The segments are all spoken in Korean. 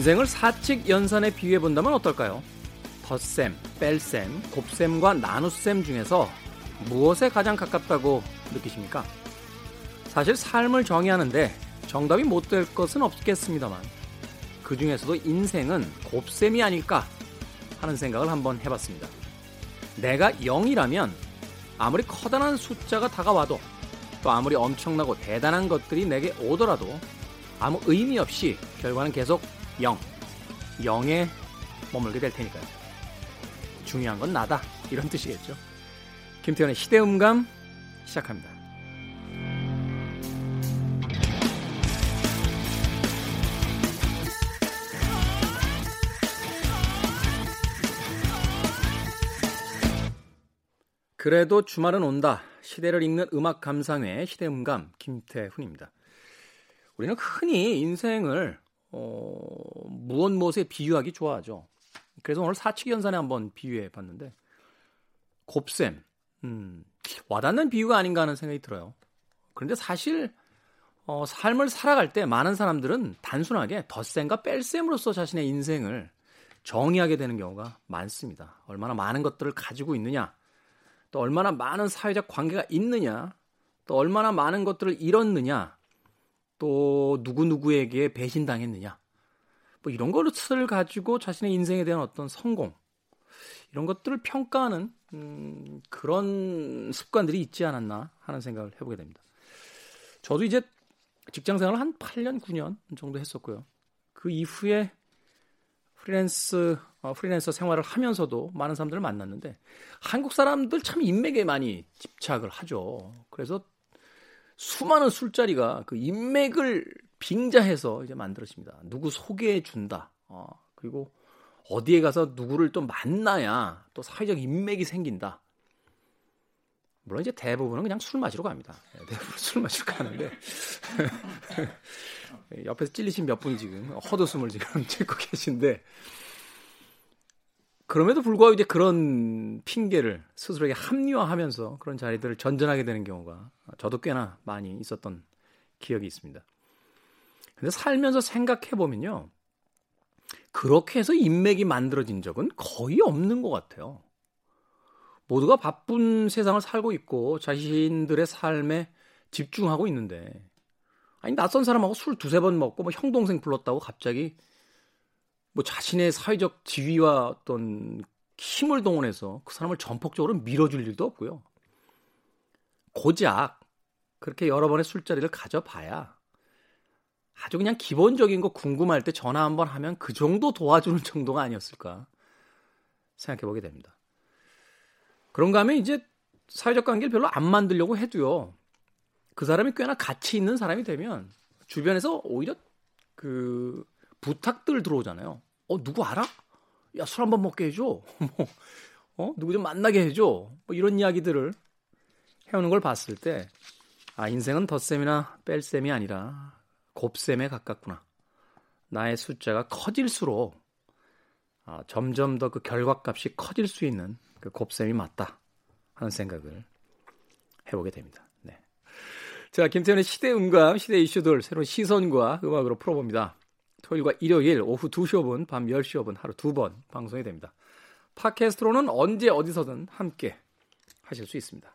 인생을 사칙 연산에 비유해 본다면 어떨까요? 덧셈, 뺄셈, 곱셈과 나눗셈 중에서 무엇에 가장 가깝다고 느끼십니까? 사실 삶을 정의하는데 정답이 못 될 것은 없겠습니다만 그 중에서도 인생은 곱셈이 아닐까 하는 생각을 한번 해봤습니다. 내가 0이라면 아무리 커다란 숫자가 다가와도 또 아무리 엄청나고 대단한 것들이 내게 오더라도 아무 의미 없이 결과는 계속 0, 0에 머물게 될 테니까요. 중요한 건 나다. 이런 뜻이겠죠. 김태현의 시대음감 시작합니다. 그래도 주말은 온다. 시대를 읽는 음악 감상회 시대음감 김태훈입니다. 우리는 흔히 인생을 어, 무엇 무엇에 비유하기 좋아하죠. 그래서 오늘 사칙연산에 한번 비유해 봤는데 곱셈, 음, 와닿는 비유가 아닌가 하는 생각이 들어요. 그런데 사실 어, 삶을 살아갈 때 많은 사람들은 단순하게 덧셈과 뺄셈으로써 자신의 인생을 정의하게 되는 경우가 많습니다. 얼마나 많은 것들을 가지고 있느냐, 또 얼마나 많은 사회적 관계가 있느냐, 또 얼마나 많은 것들을 잃었느냐, 또 누구누구에게 배신당했느냐. 뭐 이런 것을 가지고 자신의 인생에 대한 어떤 성공, 이런 것들을 평가하는 음, 그런 습관들이 있지 않았나 하는 생각을 해보게 됩니다. 저도 이제 직장 생활을 한 8년, 9년 정도 했었고요. 그 이후에 프리랜스, 어, 프리랜서 생활을 하면서도 많은 사람들을 만났는데 한국 사람들 참 인맥에 많이 집착을 하죠. 그래서 수많은 술자리가 그 인맥을 빙자해서 이제 만들어집니다. 누구 소개해 준다. 어, 그리고 어디에 가서 누구를 또 만나야 또 사회적 인맥이 생긴다. 물론 이제 대부분은 그냥 술 마시러 갑니다. 네, 대부분 술 마시러 가는데 옆에서 찔리신 몇 분이 지금 헛웃음을 지금 찍고 계신데 그럼에도 불구하고 이제 그런 핑계를 스스로에게 합리화하면서 그런 자리들을 전전하게 되는 경우가 저도 꽤나 많이 있었던 기억이 있습니다. 근데 살면서 생각해 보면요. 그렇게 해서 인맥이 만들어진 적은 거의 없는 것 같아요. 모두가 바쁜 세상을 살고 있고 자신들의 삶에 집중하고 있는데 아니 낯선 사람하고 술 두세 번 먹고 뭐 형 동생 불렀다고 갑자기 뭐 자신의 사회적 지위와 어떤 힘을 동원해서 그 사람을 전폭적으로 밀어줄 일도 없고요. 고작 그렇게 여러 번의 술자리를 가져봐야 아주 그냥 기본적인 거 궁금할 때 전화 한번 하면 그 정도 도와주는 정도가 아니었을까 생각해 보게 됩니다. 그런가 하면 이제 사회적 관계를 별로 안 만들려고 해도요. 그 사람이 꽤나 가치 있는 사람이 되면 주변에서 오히려 그 부탁들 들어오잖아요. 어, 누구 알아? 야, 술 한번 먹게 해줘. 뭐, 어, 누구 좀 만나게 해줘. 뭐 이런 이야기들을 해오는 걸 봤을 때, 아, 인생은 덧셈이나 뺄셈이 아니라 곱셈에 가깝구나. 나의 숫자가 커질수록 아, 점점 더 그 결과값이 커질 수 있는 그 곱셈이 맞다 하는 생각을 해보게 됩니다. 네. 자, 김태현의 시대 음감, 시대 이슈들 새로운 시선과 음악으로 풀어봅니다. 토요일과 일요일 오후 2시 5분, 밤 10시 5분 하루 두 번 방송이 됩니다. 팟캐스트로는 언제 어디서든 함께 하실 수 있습니다.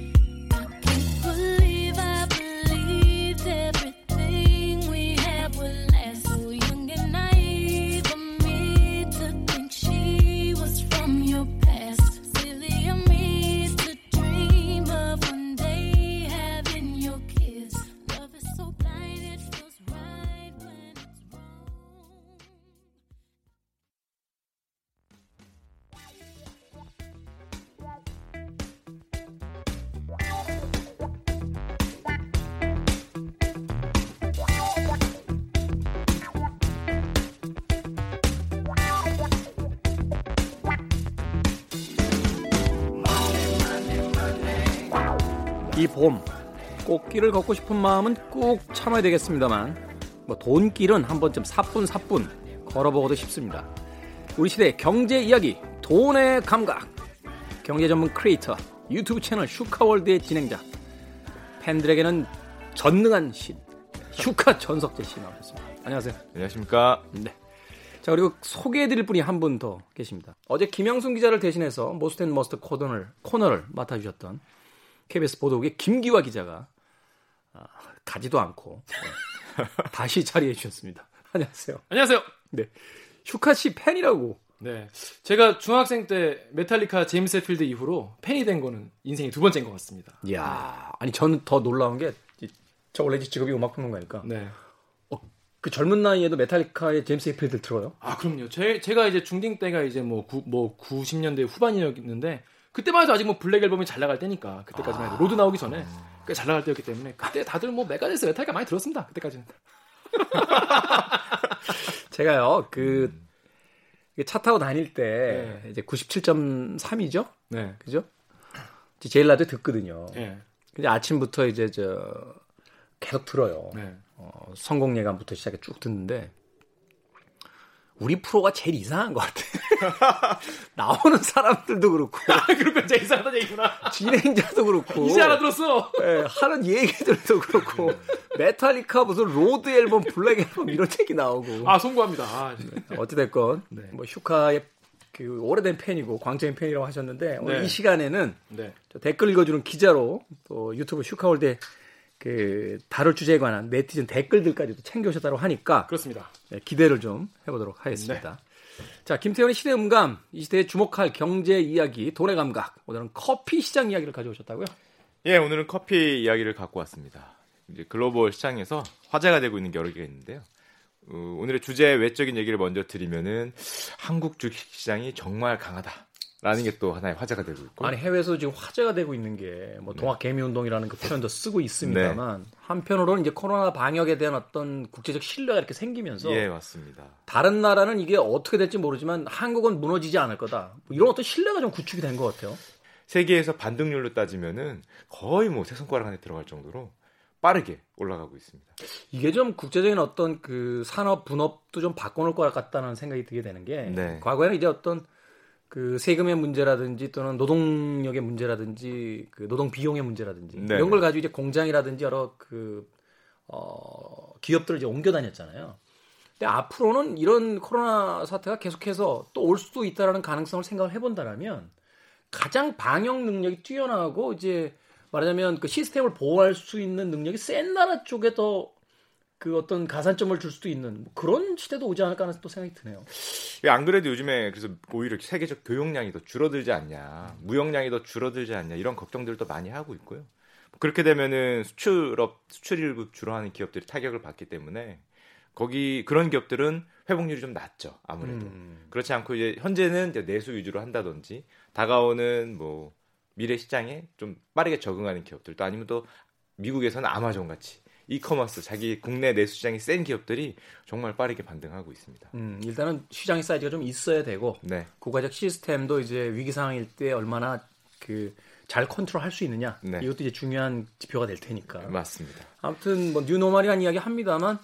이 봄 꽃길을 걷고 싶은 마음은 꾹 참아야 되겠습니다만 뭐 돈길은 한 번쯤 사뿐 사뿐 걸어보고도 싶습니다. 우리 시대 경제 이야기 돈의 감각 경제 전문 크리에이터 유튜브 채널 슈카월드의 진행자 팬들에게는 전능한 신 슈카 전석재 씨 나오셨습니다. 안녕하세요. 안녕하십니까. 네. 자 그리고 소개해드릴 분이 한 분 더 계십니다. 어제 김영순 기자를 대신해서 Most and Must 코너를 코너를 맡아주셨던 KBS 보도국의 김기화 기자가 아, 가지도 않고 네, 다시 자리해 주셨습니다. 안녕하세요. 안녕하세요. 네. 슈카 씨 팬이라고. 네. 제가 중학생 때 메탈리카 제임스 해필드 이후로 팬이 된 거는 인생이 두 번째인 것 같습니다. 이야. 아니 저는 더 놀라운 게 저 원래 직업이 음악 평론가니까. 네. 어, 그 젊은 나이에도 메탈리카의 제임스 헤필드 들어요? 아, 그럼요. 제, 제가 이제 중딩 때가 이제 뭐, 구, 뭐 90년대 후반이었는데 그때만 해도 아직 뭐 Black 앨범이 잘 나갈 때니까 그때까지만 해도 Load 나오기 전에 꽤 잘 나갈 때였기 때문에 그때 다들 뭐 메가데스 메탈리카 많이 들었습니다. 그때까지는. 제가요 그 차 타고 다닐 때 네. 이제 97.3이죠? 네. 그죠? 제일 라디오 듣거든요. 네. 근데 아침부터 이제 저 계속 들어요. 네. 어, 성공 예감부터 시작해 쭉 듣는데 우리 프로가 제일 이상한 것 같아. 나오는 사람들도 그렇고 아, 그렇군. 제가 이상하다 얘기구나. 진행자도 그렇고 이제 알아들었어. 예, 하는 얘기들도 그렇고 메탈리카 무슨 Load 앨범, Black 앨범 이런 얘기 나오고 아, 송구합니다. 아, 어찌됐건 네. 뭐 슈카의 그 오래된 팬이고 광적인 팬이라고 하셨는데 오늘 네. 이 시간에는 네. 저 댓글 읽어주는 기자로 또 유튜브 슈카월드 그 다룰 주제에 관한 네티즌 댓글들까지도 챙겨오셨다고 하니까 그렇습니다. 네, 기대를 좀 해보도록 하겠습니다. 자, 김태현의 시대 음감, 이 시대에 주목할 경제 이야기, 돈의 감각. 오늘은 커피 시장 이야기를 가져오셨다고요? 예, 오늘은 커피 이야기를 갖고 왔습니다. 이제 글로벌 시장에서 화제가 되고 있는 게 여러 개가 있는데요. 어, 오늘의 주제 외적인 얘기를 먼저 드리면은 한국 주식 시장이 정말 강하다 라는 게 또 하나의 화제가 되고 있고. 아니 해외에서 지금 화제가 되고 있는 게 뭐 동학 개미 운동이라는 그 표현도 쓰고 있습니다만 네. 한편으로는 이제 코로나 방역에 대한 어떤 국제적 신뢰가 이렇게 생기면서 예, 맞습니다. 다른 나라는 이게 어떻게 될지 모르지만 한국은 무너지지 않을 거다. 뭐 이런 어떤 신뢰가 좀 구축이 된 것 같아요. 세계에서 반등률로 따지면은 거의 뭐 세 손가락 안에 들어갈 정도로 빠르게 올라가고 있습니다. 이게 좀 국제적인 어떤 그 산업 분업도 좀 바꿔놓을 것 같다는 생각이 들게 되는 게 네. 과거에는 이제 어떤 그 세금의 문제라든지 또는 노동력의 문제라든지 그 노동 비용의 문제라든지 네. 이런 걸 가지고 이제 공장이라든지 여러 그 어, 기업들을 이제 옮겨 다녔잖아요. 근데 앞으로는 이런 코로나 사태가 계속해서 또 올 수도 있다라는 가능성을 생각을 해본다라면 가장 방역 능력이 뛰어나고 이제 말하자면 그 시스템을 보호할 수 있는 능력이 센 나라 쪽에 더 그 어떤 가산점을 줄 수도 있는 뭐 그런 시대도 오지 않을까 하는 또 생각이 드네요. 예, 안 그래도 요즘에 그래서 오히려 세계적 교역량이 더 줄어들지 않냐, 무역량이 더 줄어들지 않냐 이런 걱정들도 많이 하고 있고요. 그렇게 되면은 수출업 수출을 주로 하는 기업들이 타격을 받기 때문에 거기 그런 기업들은 회복률이 좀 낮죠 아무래도 음. 그렇지 않고 이제 현재는 이제 내수 위주로 한다든지 다가오는 뭐 미래 시장에 좀 빠르게 적응하는 기업들도 아니면 또 미국에서는 아마존 같이 이커머스 자기 국내 내수 시장이 센 기업들이 정말 빠르게 반등하고 있습니다. 음, 일단은 시장의 사이즈가 좀 있어야 되고 네. 국가적 시스템도 이제 위기 상황일 때 얼마나 그 잘 컨트롤할 수 있느냐 네. 이것도 이제 중요한 지표가 될 테니까. 맞습니다. 아무튼 뭐 뉴노멀이라는 이야기 합니다만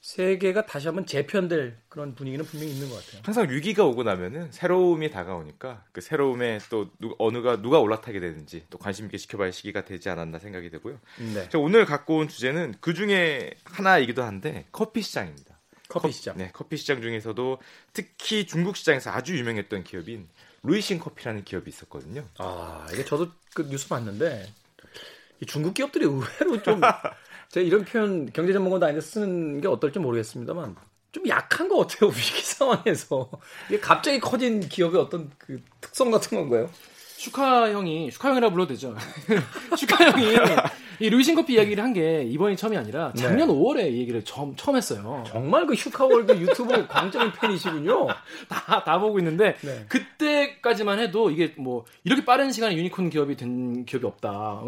세계가 다시 한번 재편될 그런 분위기는 분명히 있는 것 같아요. 항상 위기가 오고 나면은 새로움이 다가오니까 그 새로움에 또 누, 어느가 누가 올라타게 되는지 또 관심 있게 지켜봐야 시기가 되지 않았나 생각이 되고요. 네. 제가 오늘 갖고 온 주제는 그 중에 하나이기도 한데 커피 시장입니다. 커피 시장. 네, 커피 시장 중에서도 특히 중국 시장에서 아주 유명했던 기업인 루이싱 커피라는 기업이 있었거든요. 아 이게 저도 그 뉴스 봤는데 이 중국 기업들이 의외로 좀 제가 이런 표현 경제 전문가도 아닌데 쓰는 게 어떨지 모르겠습니다만 좀 약한 것 같아요 위기 상황에서 이게 갑자기 커진 기업의 어떤 그 특성 같은 건가요? 슈카 형이 슈카 형이라 불러도 되죠. 슈카 형이 이 루이싱 커피 이야기를 한 게 이번이 처음이 아니라 작년 5월에 이 얘기를 처음 처음 했어요. 정말 그 슈카월드 유튜브 광적인 팬이시군요. 다, 다 보고 있는데 네. 그때까지만 해도 이게 뭐 이렇게 빠른 시간에 유니콘 기업이 된 기업이 없다.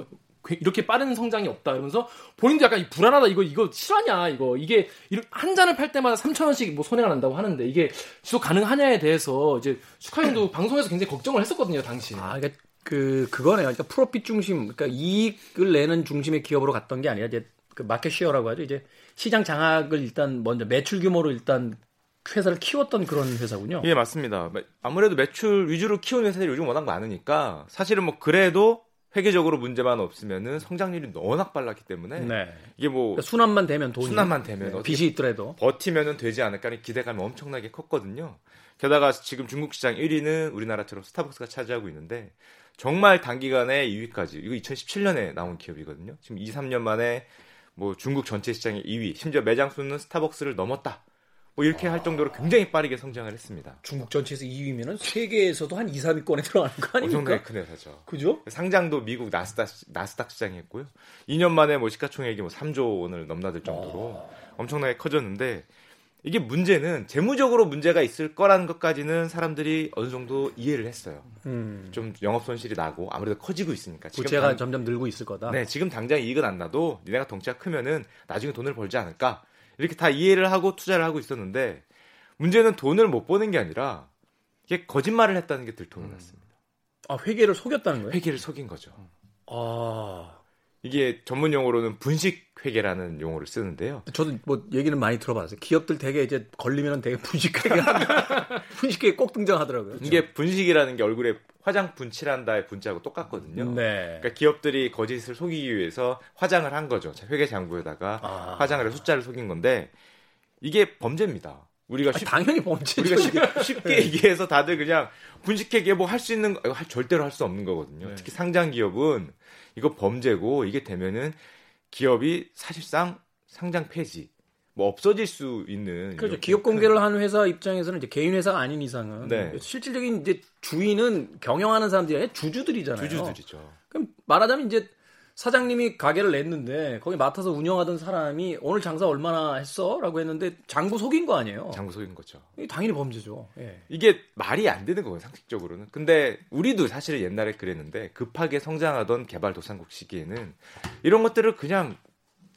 이렇게 빠른 성장이 없다 이러면서 본인도 약간 불안하다 이거 이거 실화냐 이거 이게 한 잔을 팔 때마다 3천 원씩 뭐 손해가 난다고 하는데 이게 지속 가능하냐에 대해서 이제 슈카 형도 방송에서 굉장히 걱정을 했었거든요 당시. 아, 이게 그 그거네요. 그러니까 profit 중심, 그러니까 이익을 내는 중심의 기업으로 갔던 게 아니라 이제 그 market share라고 하죠. 이제 시장 장악을 일단 먼저 매출 규모로 일단 회사를 키웠던 그런 회사군요. 예, 맞습니다. 아무래도 매출 위주로 키우는 회사들이 요즘 워낙 많으니까 사실은 뭐 그래도 회계적으로 문제만 없으면은 성장률이 워낙 빨랐기 때문에 네. 이게 뭐 그러니까 순환만 되면 돈이 순환만 되면 네, 빚이 있더라도 버티면은 되지 않을까 하는 기대감이 엄청나게 컸거든요. 게다가 지금 중국 시장 1위는 우리나라처럼 스타벅스가 차지하고 있는데 정말 단기간에 2위까지 이거 2017년에 나온 기업이거든요. 지금 2, 3년 만에 뭐 중국 전체 시장의 2위, 심지어 매장 수는 스타벅스를 넘었다. 뭐 이렇게 할 정도로 굉장히 빠르게 성장을 했습니다. 중국 전체에서 2위면은 세계에서도 한 2, 3위권에 들어가는 거 아닙니까? 엄청나게 큰 회사죠. 그죠? 상장도 미국 나스닥, 나스닥 시장에 했고요. 2년 만에 뭐 시가총액이 뭐 3조 원을 넘나들 정도로 엄청나게 커졌는데 이게 문제는 재무적으로 문제가 있을 거라는 것까지는 사람들이 어느 정도 이해를 했어요. 음. 좀 영업 손실이 나고 아무래도 커지고 있으니까 지금 부채가 당- 점점 늘고 있을 거다. 네, 지금 당장 이익은 안 나도 니네가 덩치가 크면은 나중에 돈을 벌지 않을까 이렇게 다 이해를 하고 투자를 하고 있었는데 문제는 돈을 못 버는 게 아니라 이게 거짓말을 했다는 게 들통이 났습니다. 아 회계를 속였다는 거예요? 회계를 속인 거죠. 아 이게 전문 용어로는 분식 회계라는 용어를 쓰는데요. 저도 뭐 얘기는 많이 들어봤어요. 기업들 되게 이제 걸리면은 되게 분식 회계 분식 회계 꼭 등장하더라고요. 이게 분식이라는 게 얼굴에 화장 분 칠한다의 분자하고 똑같거든요. 네. 그러니까 기업들이 거짓을 속이기 위해서 화장을 한 거죠. 회계 장부에다가 아. 화장을 해서 숫자를 속인 건데 이게 범죄입니다. 우리가 아니, 쉽, 당연히 범죄죠. 우리가 이게. 쉽, 쉽게 얘기해서 다들 그냥 분식회계 뭐 할 수 있는 거 절대로 할 수 없는 거거든요. 네. 특히 상장 기업은 이거 범죄고 이게 되면은 기업이 사실상 상장 폐지 뭐 없어질 수 있는 그렇죠. 기업 큰- 공개를 하는 회사 입장에서는 이제 개인 회사가 아닌 이상은 네. 실질적인 이제 주인은 경영하는 사람들이 아니라 주주들이잖아요. 주주들이죠. 그럼 말하자면 이제 사장님이 가게를 냈는데 거기 맡아서 운영하던 사람이 오늘 장사 얼마나 했어?라고 했는데 장부 속인 거 아니에요. 장부 속인 거죠. 당연히 범죄죠. 예. 이게 말이 안 되는 거예요, 상식적으로는. 근데 우리도 사실은 옛날에 그랬는데 급하게 성장하던 개발도상국 시기에는 이런 것들을 그냥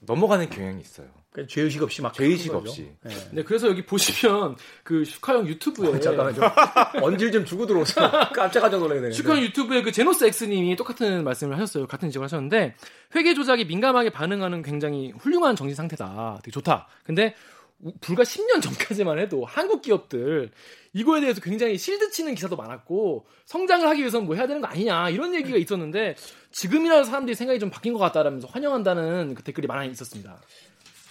넘어가는 경향이 있어요. 그러니까 죄의식 없이 막 죄의식. 없이. 예. 네, 그래서 여기 보시면 그 슈카 형 유튜브에 어, 잠깐만요. 언질 좀 주고 들어오세요. 깜짝깜짝 놀라게 되네. 슈카 형 유튜브에 그 제노스 X님이 똑같은 말씀을 하셨어요. 같은 지적을 하셨는데 회계 조작에 민감하게 반응하는 굉장히 훌륭한 정신 상태다. 되게 좋다. 근데 우- 불과 10년 전까지만 해도 한국 기업들 이거에 대해서 굉장히 실드 치는 기사도 많았고 성장을 하기 위해서는 뭐 해야 되는 거 아니냐 이런 얘기가 있었는데 지금이라도 사람들이 생각이 좀 바뀐 것 같다라면서 환영한다는 그 댓글이 많이 있었습니다.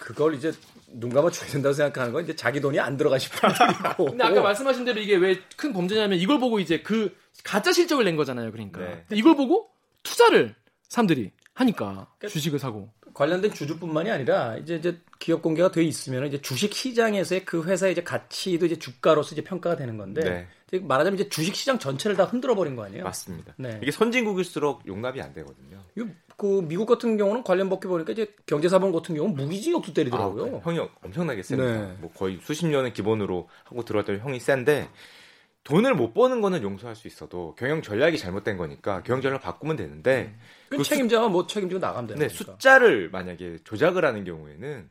그걸 이제 눈 감아 줘야 된다고 생각하는 건 이제 자기 돈이 안 들어가신 분들이고. 근데 아까 말씀하신 대로 이게 왜 큰 범죄냐면 이걸 보고 이제 그 가짜 실적을 낸 거잖아요. 그러니까. 네. 이걸 보고 투자를 사람들이 하니까 주식을 사고. 관련된 주주뿐만이 아니라 이제 이제 기업 공개가 돼 있으면 이제 주식 시장에서의 그 회사의 이제 가치도 이제 주가로서 이제 평가가 되는 건데 네. 말하자면 이제 주식 시장 전체를 다 흔들어 버린 거 아니에요? 맞습니다. 네. 이게 선진국일수록 용납이 안 되거든요. 그 미국 같은 경우는 관련 법규 보니까 이제 경제사범 같은 경우는 무기징역도 때리더라고요. 아, 형이 엄청나게 셉니다. 네. 뭐 거의 수십 년을 기본으로 하고 들어왔던 형이 센데 돈을 못 버는 거는 용서할 수 있어도 경영 전략이 잘못된 거니까 경영 전략 바꾸면 되는데 그그 책임자가 뭐 책임지고 나가면 되는 네, 거니까. 숫자를 만약에 조작을 하는 경우에는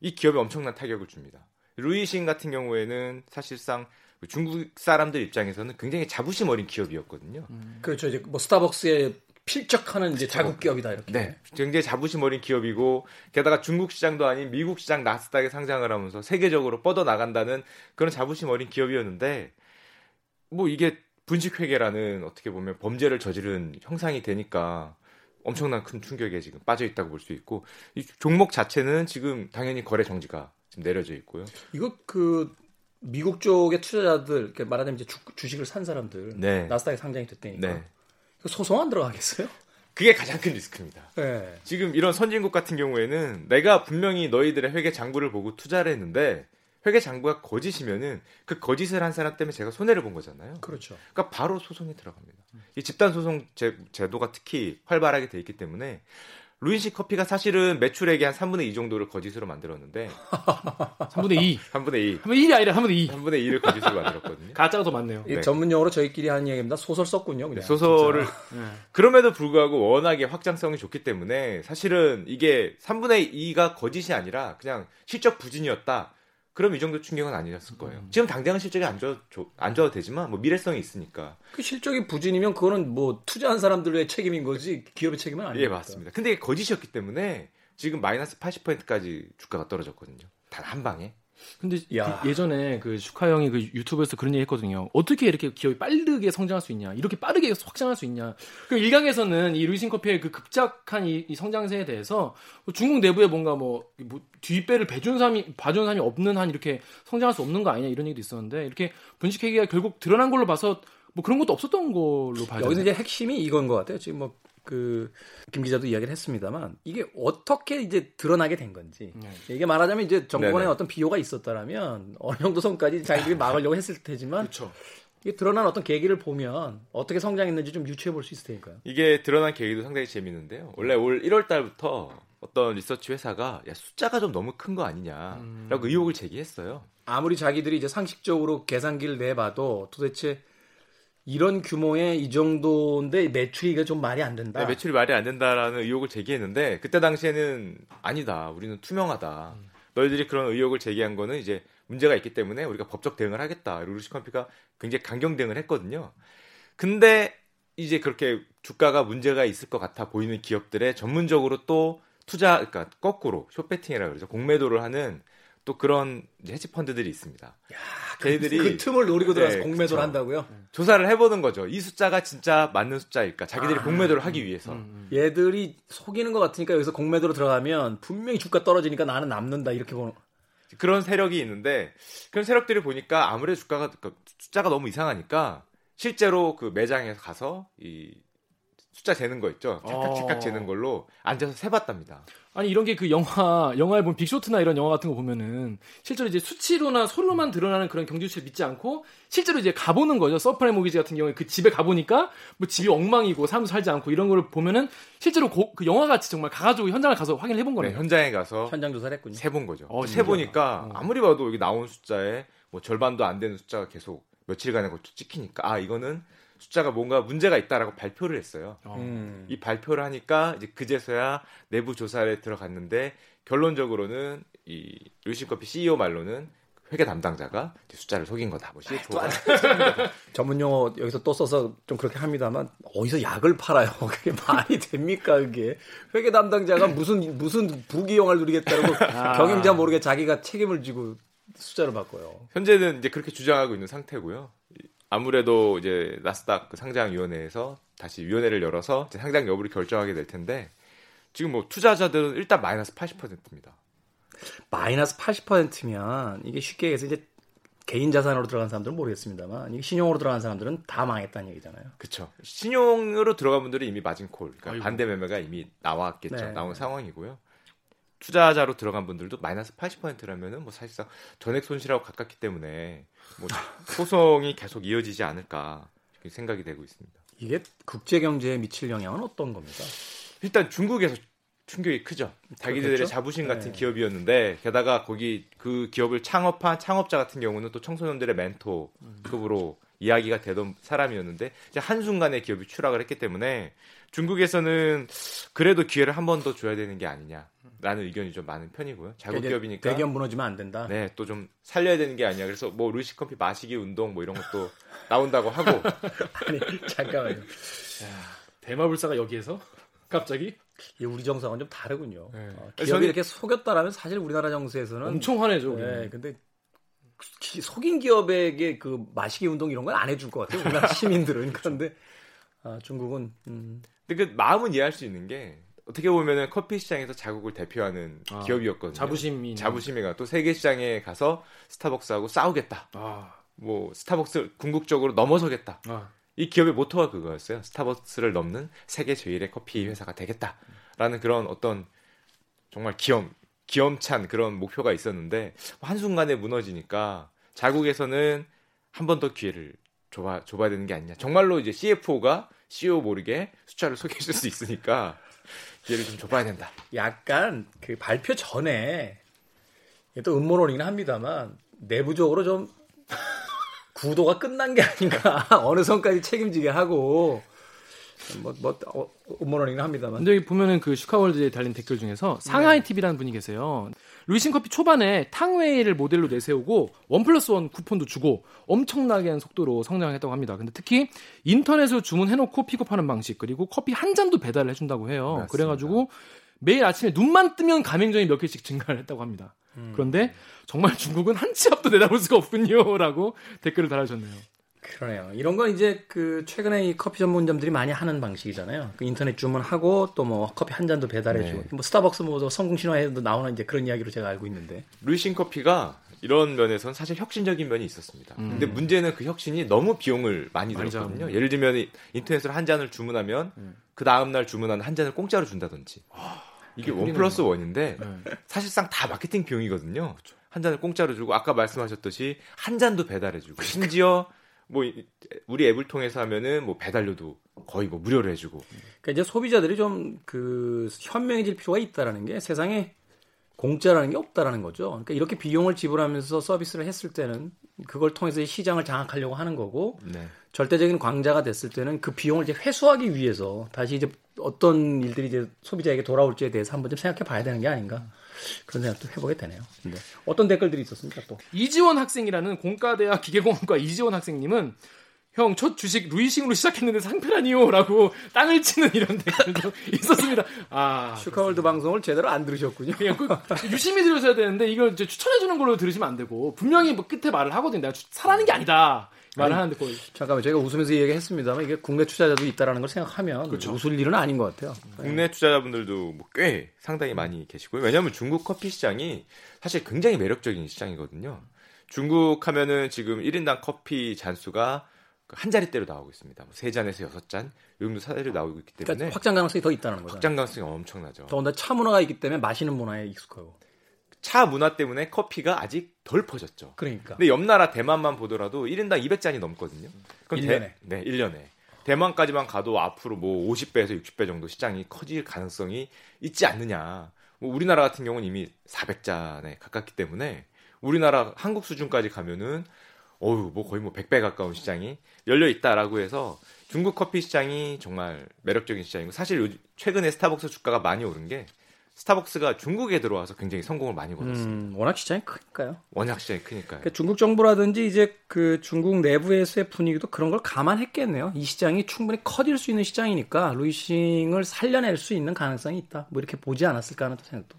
이 기업에 엄청난 타격을 줍니다. 루이신 같은 경우에는 사실상 중국 사람들 입장에서는 굉장히 자부심 어린 기업이었거든요. 그렇죠. 이제 뭐 스타벅스에 필적하는 이제 자국 기업이다 이렇게. 네, 굉장히 자부심 어린 기업이고 게다가 중국 시장도 아닌 미국 시장 나스닥에 상장을 하면서 세계적으로 뻗어 나간다는 그런 자부심 어린 기업이었는데 뭐 이게 분식 회계라는 어떻게 보면 범죄를 저지른 형상이 되니까 엄청난 큰 충격에 지금 빠져 있다고 볼 수 있고 이 종목 자체는 지금 당연히 거래 정지가 지금 내려져 있고요. 이거 그 미국 쪽의 투자자들 말하자면 이제 주, 식을산 사람들 네. 나스닥에 상장이 됐다니까. 네. 소송 안 들어가겠어요? 그게 가장 큰 리스크입니다. 네. 지금 이런 선진국 같은 경우에는 내가 분명히 너희들의 회계 장부를 보고 투자를 했는데 회계 장부가 거짓이면은 그 거짓을 한 사람 때문에 제가 손해를 본 거잖아요. 그렇죠. 그러니까 바로 소송이 들어갑니다. 이 집단 소송 제, 제도가 특히 활발하게 돼 있기 때문에 루인시 커피가 사실은 매출액의 한 3분의 2 정도를 거짓으로 만들었는데 3분의 2. 3분의 2, 3분의 1이 아니라 3분의 2. 3분의 2를 거짓으로 만들었거든요. 가짜가 더 많네요. 이 네. 전문 용어로 저희끼리 하는 얘기입니다. 소설 썼군요. 그냥. 소설을 네. 그럼에도 불구하고 워낙에 확장성이 좋기 때문에 사실은 이게 3분의 2가 거짓이 아니라 그냥 실적 부진이었다. 그럼 이 정도 충격은 아니었을 거예요. 음. 지금 당장은 실적이 안 좋아 안 좋아도 되지만 뭐 미래성이 있으니까. 그 실적이 부진이면 그거는 뭐 투자한 사람들의 책임인 거지 기업의 책임은 아니에요. 예, 맞습니다. 근데 거짓이었기 때문에 지금 마이너스 80%까지 주가가 떨어졌거든요. 단 한 방에. 근데 그 예전에 그 슈카 형이 그 유튜브에서 그런 얘기 했거든요. 어떻게 이렇게 기업이 빠르게 성장할 수 있냐? 이렇게 빠르게 확장할 수 있냐? 그 일강에서는 이 루이신 커피의 그 급작한 이, 이 성장세에 대해서 뭐 중국 내부에 뭔가 뭐, 뭐 뒷배를 배준 사람이 봐준 사람이 없는 한 이렇게 성장할 수 없는 거 아니냐 이런 얘기도 있었는데 이렇게 분식 회계가 결국 드러난 걸로 봐서 뭐 그런 것도 없었던 걸로 봐요. 여기서 이제 핵심이 이건 것 같아요. 지금 뭐 그 김 기자도 이야기를 했습니다만 이게 어떻게 이제 드러나게 된 건지 네. 이게 말하자면 이제 정권의 어떤 비호가 있었다라면 어느 정도 선까지 자기들이 막으려고 했을 테지만 그렇죠. 이게 드러난 어떤 계기를 보면 어떻게 성장했는지 좀 유추해 볼 수 있을 테니까요. 이게 드러난 계기도 상당히 재밌는데요. 원래 올 1월 달부터 어떤 리서치 회사가 야, 숫자가 좀 너무 큰 거 아니냐라고 음. 의혹을 제기했어요. 아무리 자기들이 이제 상식적으로 계산기를 내봐도 도대체 이런 규모의 이 정도인데 매출이 좀 말이 안 된다. 네, 매출이 말이 안 된다라는 의혹을 제기했는데 그때 당시에는 아니다. 우리는 투명하다. 음. 너희들이 그런 의혹을 제기한 거는 이제 문제가 있기 때문에 우리가 법적 대응을 하겠다. 루시컴피가 굉장히 강경 대응을 했거든요. 근데 이제 그렇게 주가가 문제가 있을 것 같아 보이는 기업들의 전문적으로 또 투자, 그러니까 거꾸로 쇼배팅이라 그러죠. 공매도를 하는 또 그런 헤지 펀드들이 있습니다. 야, 걔들이 그, 그 틈을 노리고 들어서 네, 공매도를 그쵸. 한다고요? 조사를 해보는 거죠. 이 숫자가 진짜 맞는 숫자일까? 자기들이 아, 공매도를 하기 위해서. 음, 음. 얘들이 속이는 것 같으니까 여기서 공매도로 들어가면 분명히 주가 떨어지니까 나는 남는다 이렇게 보는. 그런 세력이 있는데 그런 세력들을 보니까 아무래도 주가가 그 숫자가 너무 이상하니까 실제로 그 매장에 가서 이 숫자 재는 거 있죠. 찰칵찰칵 어. 재는 걸로 앉아서 세봤답니다. 아니 이런 게 그 영화 영화에 보면 빅쇼트나 이런 영화 같은 거 보면은 실제로 이제 수치로나 서류로만 드러나는 그런 경주치를 믿지 않고 실제로 이제 가보는 거죠. 서브프라임 모기지 같은 경우에 그 집에 가보니까 뭐 집이 엉망이고 사람도 살지 않고 이런 걸 보면은 실제로 고, 그 영화 같이 정말 가가지고 현장을 가서 확인을 해본 거네요. 네, 현장에 가서 현장 조사를 했군요. 세본 거죠. 어, 세 보니까 어. 아무리 봐도 여기 나온 숫자에 뭐 절반도 안 되는 숫자가 계속 며칠간에 찍히니까 아 이거는 숫자가 뭔가 문제가 있다라고 발표를 했어요. 어. 음. 이 발표를 하니까 이제 그제서야 내부 조사에 들어갔는데 결론적으로는 이 루시커피 CEO 말로는 회계 담당자가 숫자를 속인 거다. 뭐 CFO가 전문 용어 여기서 또 써서 좀 그렇게 합니다만 어디서 약을 팔아요? 그게 말이 됩니까? 그게 회계 담당자가 무슨 무슨 부기용을 누리겠다고 아. 경영자 모르게 자기가 책임을 지고 숫자를 바꿔요. 현재는 이제 그렇게 주장하고 있는 상태고요. 아무래도 이제 나스닥 그 상장위원회에서 다시 위원회를 열어서 상장 여부를 결정하게 될 텐데 지금 뭐 투자자들은 일단 마이너스 80%입니다. 마이너스 80%면 이게 쉽게 얘기해서 이제 개인 자산으로 들어간 사람들은 모르겠습니다만 이게 신용으로 들어간 사람들은 다 망했다는 얘기잖아요. 그렇죠. 신용으로 들어간 분들은 이미 마진 콜, 그러니까 반대 매매가 이미 나왔겠죠. 네. 나온 상황이고요. 투자자로 들어간 분들도 마이너스 80%라면은 뭐 사실상 전액 손실하고 가깝기 때문에 뭐 소송이 계속 이어지지 않을까 생각이 되고 있습니다. 이게 국제 경제에 미칠 영향은 어떤 겁니까? 일단 중국에서 충격이 크죠. 자기들의 그렇겠죠? 자부심 같은 네. 기업이었는데 게다가 거기 그 기업을 창업한 창업자 같은 경우는 또 청소년들의 멘토급으로 음. 이야기가 되던 사람이었는데 이제 한순간에 기업이 추락을 했기 때문에 중국에서는 그래도 기회를 한 번 더 줘야 되는 게 아니냐라는 의견이 좀 많은 편이고요. 자국 기업이니까 대기업 무너지면 안 된다. 네, 또 좀 살려야 되는 게 아니야. 그래서 뭐 루시 커피 마시기 운동 뭐 이런 것도 나온다고 하고. 아니 잠깐만요. 대마불사가 여기에서 갑자기 이 우리 정상은 좀 다르군요. 네. 어, 기업이 저는... 이렇게 속였다라면 사실 우리나라 정세에서는 엄청 화내죠. 네, 근데 속인 기업에게 그 마시기 운동 이런 건 안 해줄 것 같아요. 우리나라 시민들은 그런데 아, 중국은. 음. 근데 그 마음은 이해할 수 있는 게 어떻게 보면은 커피 시장에서 자국을 대표하는 아, 기업이었거든요. 자부심이 자부심이가 또 세계 시장에 가서 스타벅스하고 싸우겠다. 아. 뭐 스타벅스 궁극적으로 넘어서겠다. 아. 이 기업의 모토가 그거였어요. 스타벅스를 넘는 세계 제일의 커피 회사가 되겠다라는 그런 어떤 정말 기염 기염찬 그런 목표가 있었는데 한 순간에 무너지니까 자국에서는 한 번 더 기회를 줘봐, 줘봐야 되는 게 아니냐. 정말로 이제 CFO가 CEO 모르게 숫자를 소개해 줄 수 있으니까 기회를 좀 줘봐야 된다. 약간 그 발표 전에 또 음모론이긴 합니다만 내부적으로 좀 구도가 끝난 게 아닌가. 어느 선까지 책임지게 하고 뭐, 뭐, 어, 음모론이긴 합니다만. 근데 여기 보면은 그 슈카월드에 달린 댓글 중에서 상하이 TV라는 분이 계세요. 루이싱 커피 초반에 탕웨이를 모델로 내세우고 one plus one 쿠폰도 주고 엄청나게 한 속도로 성장했다고 합니다. 근데 특히 인터넷으로 주문해놓고 픽업하는 방식 그리고 커피 한 잔도 배달을 해준다고 해요. 맞습니다. 그래가지고 매일 아침에 눈만 뜨면 가맹점이 몇 개씩 증가를 했다고 합니다. 그런데 정말 중국은 한치 앞도 내다볼 수가 없군요라고 댓글을 달아주셨네요. 그러네요. 이런 건 이제 그 최근에 이 커피 전문점들이 많이 하는 방식이잖아요. 그 인터넷 주문하고 또 뭐 커피 한 잔도 배달해주고 네. 뭐 스타벅스 뭐 성공 신화에도 나오는 이제 그런 이야기로 제가 알고 있는데. 루이싱 커피가 이런 면에서는 사실 혁신적인 면이 있었습니다. 근데 문제는 그 혁신이 너무 비용을 많이 들었거든요. 예를 들면 이- 인터넷으로 한 잔을 주문하면 그 다음 날 주문한 한 잔을 공짜로 준다든지. 이게 원 플러스 원인데 네. 사실상 다 마케팅 비용이거든요. 한 잔을 공짜로 주고 아까 말씀하셨듯이 한 잔도 배달해주고 심지어 뭐 이- 우리 앱을 통해서 하면은 뭐 배달료도 거의 뭐 무료로 해주고 그러니까 이제 소비자들이 좀 그 현명해질 필요가 있다라는 게 세상에 공짜라는 게 없다라는 거죠. 그러니까 이렇게 비용을 지불하면서 서비스를 했을 때는 그걸 통해서 이 시장을 장악하려고 하는 거고 네. 절대적인 강자가 됐을 때는 그 비용을 이제 회수하기 위해서 다시 이제 어떤 일들이 이제 소비자에게 돌아올지에 대해서 한번 좀 생각해 봐야 되는 게 아닌가 그런 생각도 해보게 되네요. 네. 어떤 댓글들이 있었습니까 또? 이지원 학생이라는 공과대학 기계공학과 이지원 학생님은 형 첫 주식 루이싱으로 시작했는데 상폐라니요 라고 땅을 치는 이런 댓글도 있었습니다. 아 슈카월드 방송을 제대로 안 들으셨군요. 그냥 그 유심히 들으셔야 되는데 이걸 이제 추천해 주는 걸로 들으시면 안 되고 분명히 뭐 끝에 말을 하거든요. 내가 추- 사라는 게 아니다 말을 하는데 거의 잠깐만 저희가 웃으면서 얘기했습니다만 이게 국내 투자자도 있다라는 걸 생각하면 웃을 일은 아닌 것 같아요. 국내 투자자분들도 뭐 꽤 상당히 많이 계시고요. 왜냐하면 중국 커피 시장이 사실 굉장히 매력적인 시장이거든요. 중국 하면은 지금 1인당 커피 잔수가 그 한 자릿대로 나오고 있습니다. 뭐세 잔에서 여섯 잔, 이 정도 사례로 나오고 있기 때문에 그러니까 확장 가능성이 더 있다는 거죠. 확장 가능성이 엄청나죠. 더군다나 차 문화가 있기 때문에 마시는 문화에 익숙하고. 차 문화 때문에 커피가 아직 덜 퍼졌죠. 그러니까. 근데 옆 나라 대만만 보더라도 1인당 200잔이 넘거든요. 그럼 일 대- 년에. 네, 1년에. 대만까지만 가도 앞으로 뭐 50배에서 60배 정도 시장이 커질 가능성이 있지 않느냐. 뭐 우리나라 같은 경우는 이미 400잔에 가깝기 때문에 우리나라 한국 수준까지 가면은 어유 뭐 거의 뭐 100배 가까운 시장이 열려 있다라고 해서 중국 커피 시장이 정말 매력적인 시장이고 사실 요 최근에 스타벅스 주가가 많이 오른 게 스타벅스가 중국에 들어와서 굉장히 성공을 많이 거뒀습니다. 음, 워낙 시장이 크니까요. 워낙 시장이 크니까요. 그러니까 중국 정부라든지 이제 그 중국 내부에서의 분위기도 그런 걸 감안했겠네요. 이 시장이 충분히 커질 수 있는 시장이니까 루이싱을 살려낼 수 있는 가능성이 있다. 뭐 이렇게 보지 않았을까 하는 또 생각도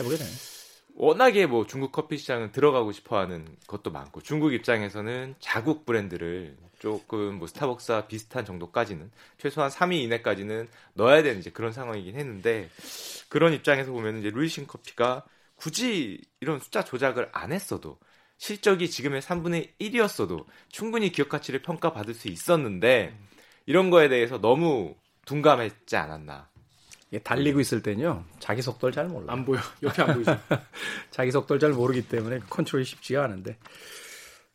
해보게 되네요. 워낙에 뭐 중국 커피 시장은 들어가고 싶어하는 것도 많고 중국 입장에서는 자국 브랜드를 조금 뭐 스타벅스와 비슷한 정도까지는 최소한 3위 이내까지는 넣어야 되는 이제 그런 상황이긴 했는데 그런 입장에서 보면 이제 루이싱 커피가 굳이 이런 숫자 조작을 안 했어도 실적이 지금의 3분의 1이었어도 충분히 기업 가치를 평가받을 수 있었는데 이런 거에 대해서 너무 둔감했지 않았나. 달리고 있을 때는요. 자기 속도를 잘 몰라. 안 보여 옆에 안 보이죠. 자기 속도를 잘 모르기 때문에 컨트롤이 쉽지가 않은데.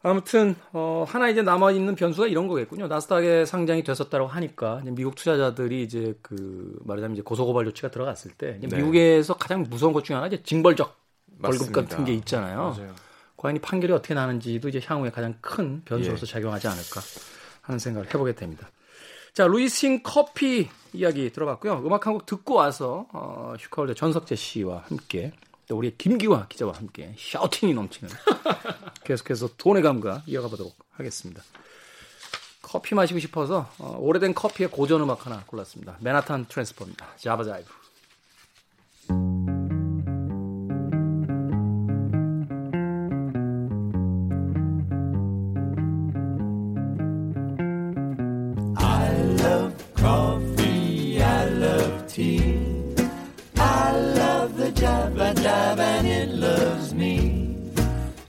아무튼 어, 하나 이제 남아 있는 변수가 이런 거겠군요. 나스닥에 상장이 됐었다고 하니까 미국 투자자들이 이제 그 말하자면 이제 고소고발 조치가 들어갔을 때 네. 미국에서 가장 무서운 것 중에 하나 이제 징벌적 벌금. 같은 게 있잖아요. 맞아요. 과연 이 판결이 어떻게 나는지도 이제 향후에 가장 큰 변수로서 예. 작용하지 않을까 하는 생각을 해보게 됩니다. 자, 루이싱 커피 이야기 들어봤고요. 음악 한 곡 듣고 와서 어, 슈카월드 전석재 씨와 함께 또 우리 김기화 기자와 함께 샤우팅이 넘치는 계속해서 돈의 감각 이어가 보도록 하겠습니다. 커피 마시고 싶어서 어, 오래된 커피의 고전 음악 하나 골랐습니다. 맨하탄 트랜스퍼입니다. 자바자이브. Tea. I love the Java Java and it loves me.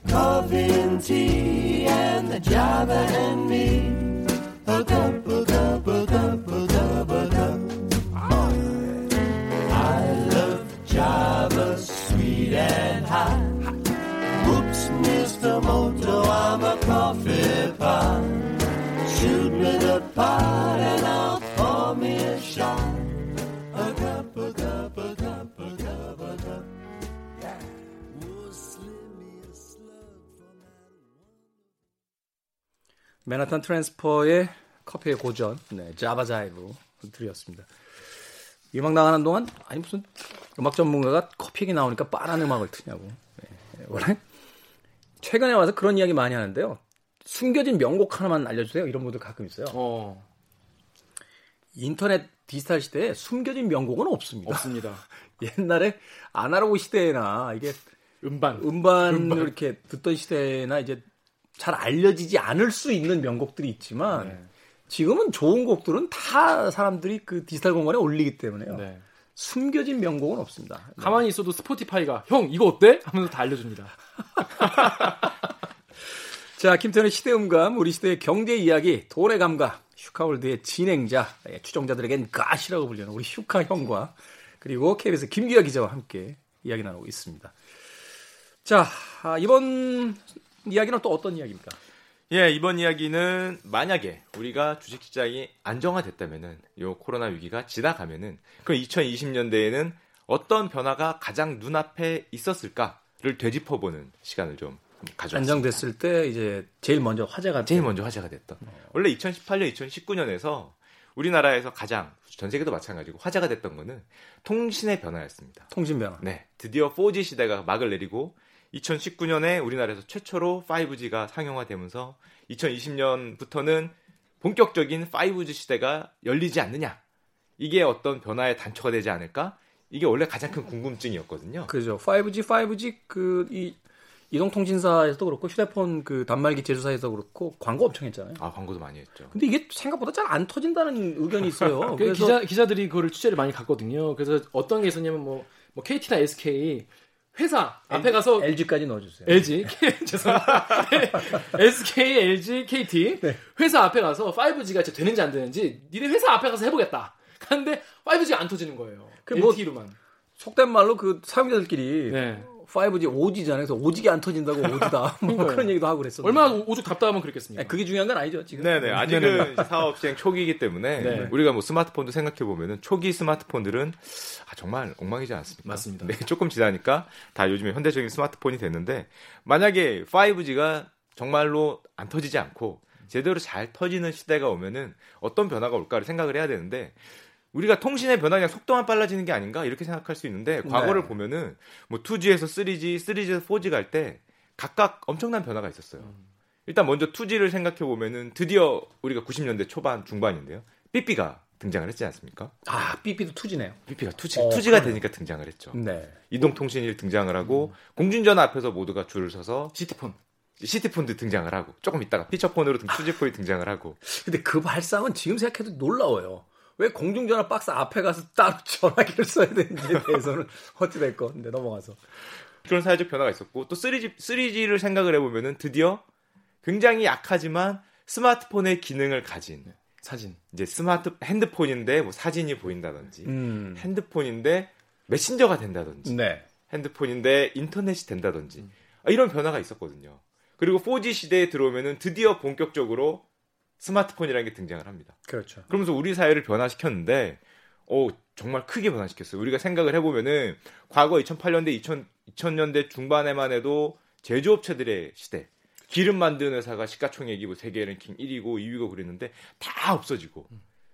Coffee and tea and the Java and me. A cup, a cup, a cup, a cup, a cup. I love Java, sweet and hot. Whoops, Mr. Moto, I'm a coffee pot. Shoot me the pot 맨하탄 트랜스퍼의 커피의 고전, 네, 자바자이브 드렸습니다. 음악 나가는 동안 아니 무슨 음악 전문가가 커피 얘기 나오니까 빠른 음악을 트냐고. 네, 원래 최근에 와서 그런 이야기 많이 하는데요. 숨겨진 명곡 하나만 알려주세요. 이런 분들 가끔 있어요. 어, 인터넷 디지털 시대에 숨겨진 명곡은 없습니다. 없습니다. 옛날에 아날로그 시대나 이게 음반. 음반을 이렇게 듣던 시대나 이제 잘 알려지지 않을 수 있는 명곡들이 있지만 네. 지금은 좋은 곡들은 다 사람들이 그 디지털 공간에 올리기 때문에요. 네. 숨겨진 명곡은 없습니다. 가만히 있어도 스포티파이가 형 이거 어때? 하면서 다 알려줍니다. 자, 김태현의 시대음감, 우리 시대의 경제 이야기, 돈의 감각, 슈카월드의 진행자, 예, 추종자들에겐 가시라고 불리는 우리 슈카 형과 그리고 KBS 김기아 기자와 함께 이야기 나누고 있습니다. 자, 아, 이번 이야기는 또 어떤 이야기입니까? 예, 이번 이야기는 만약에 우리가 주식 시장이 안정화됐다면은 요 코로나 위기가 지나가면은 그럼 2020년대에는 어떤 변화가 가장 눈앞에 있었을까를 되짚어 보는 시간을 좀 가져왔습니다. 안정됐을 때 이제 제일 먼저 화제가 제일 된- 먼저 화제가 됐던. 원래 2018년, 2019년에서 우리나라에서 가장 전 세계도 마찬가지고 화제가 됐던 거는 통신의 변화였습니다. 통신 변화. 네, 드디어 4G 시대가 막을 내리고 2019년에 우리나라에서 최초로 5G가 상용화되면서 2020년부터는 본격적인 5G 시대가 열리지 않느냐. 이게 어떤 변화의 단초가 되지 않을까? 이게 원래 가장 큰 궁금증이었거든요. 그죠. 5G, 5G 그 이 이동통신사에서도 그렇고 휴대폰 그 단말기 제조사에서 그렇고 광고 엄청 했잖아요. 아, 광고도 많이 했죠. 근데 이게 생각보다 잘 안 터진다는 의견이 있어요. 그 기자 기자들이 그거를 취재를 많이 갔거든요. 그래서 어떤 게 있었냐면 뭐, 뭐 KT나 SK 회사 앞에 가서 LG까지 넣어주세요. LG 죄송합니다. SK, LG, KT 회사 앞에 가서 5G가 진짜 되는지 안 되는지 니네 회사 앞에 가서 해보겠다. 근데 5G가 안 터지는 거예요. 그 뭐- LTE로만. 속된 말로 그 사용자들끼리 네. 5G, 5G잖아요. 그래서 오지게 안 터진다고 오지다. 뭐 그러니까요. 그런 얘기도 하고 그랬었는데. 얼마나 오- 오죽 답답하면 그랬겠습니까? 아니, 그게 중요한 건 아니죠, 지금. 네네. 아직은 사업 시행 초기이기 때문에 네. 우리가 뭐 스마트폰도 생각해 보면은 초기 스마트폰들은 아, 정말 엉망이지 않습니까? 맞습니다. 네, 조금 지나니까 다 요즘에 현대적인 스마트폰이 됐는데 만약에 5G가 정말로 안 터지지 않고 제대로 잘 터지는 시대가 오면은 어떤 변화가 올까를 생각을 해야 되는데 우리가 통신의 변화 그냥 속도만 빨라지는 게 아닌가 이렇게 생각할 수 있는데 과거를 네. 보면은 뭐 2G에서 3G, 3G에서 4G 갈 때 각각 엄청난 변화가 있었어요. 일단 먼저 2G를 생각해 보면은 드디어 우리가 90년대 초반 중반인데요. 삐삐가 등장을 했지 않습니까? 아, 삐삐도 투지네요. 삐삐가 2G, 어, 2G가 그러네요. 되니까 등장을 했죠. 네. 이동통신이 등장을 하고 공중전화 앞에서 모두가 줄을 서서 GT폰. 시티폰도 등장을 하고 조금 있다가 피처폰으로 2G폰이 등장을 하고 근데 그 발상은 지금 생각해도 놀라워요. 왜 공중전화 박스 앞에 가서 따로 전화기를 써야 되는지에 대해서는 어찌됐건. 근데 넘어가서. 그런 사회적 변화가 있었고 또 3G, 3G를 생각을 해보면은 드디어 굉장히 약하지만 스마트폰의 기능을 가진 사진. 이제 스마트 핸드폰인데 뭐 사진이 보인다든지 음. 핸드폰인데 메신저가 된다든지 네. 핸드폰인데 인터넷이 된다든지 아, 이런 변화가 있었거든요. 그리고 4G 시대에 들어오면은 드디어 본격적으로 스마트폰이라는 게 등장을 합니다. 그렇죠. 그러면서 우리 사회를 변화시켰는데, 어, 정말 크게 변화시켰어요. 우리가 생각을 해보면은, 과거 2008년대, 2000, 2000년대 중반에만 해도 제조업체들의 시대, 기름 만드는 회사가 시가총액이 뭐 세계 랭킹 1위고 2위고 그랬는데, 다 없어지고,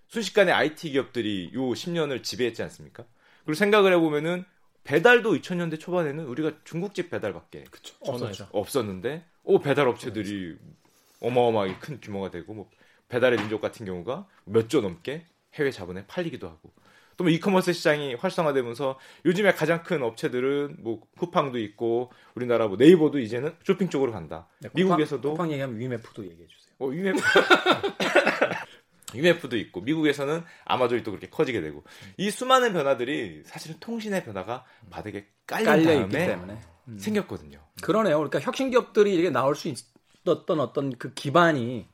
순식간에 IT 기업들이 요 10년을 지배했지 않습니까? 그리고 생각을 해보면은, 배달도 2000년대 초반에는 우리가 중국집 배달밖에 전화해서. 없었는데, 오, 배달 업체들이 어마어마하게 큰 규모가 되고, 뭐, 배달의 민족 같은 경우가 몇 조 넘게 해외 자본에 팔리기도 하고, 또 뭐 이커머스 시장이 활성화되면서 요즘에 가장 큰 업체들은 뭐 쿠팡도 있고, 우리나라 뭐 네이버도 이제는 쇼핑 쪽으로 간다. 네, 미국에서도 쿠팡 얘기하면 위메프도 얘기해 주세요. 어, UMF. UMF도 있고 미국에서는 아마존이 또 그렇게 커지게 되고 이 수많은 변화들이 사실은 통신의 변화가 바닥에 깔린 깔려 있기 때문에. 생겼거든요. 그러네요. 그러니까 혁신 기업들이 이렇게 나올 수 있었던 어떤 그 기반이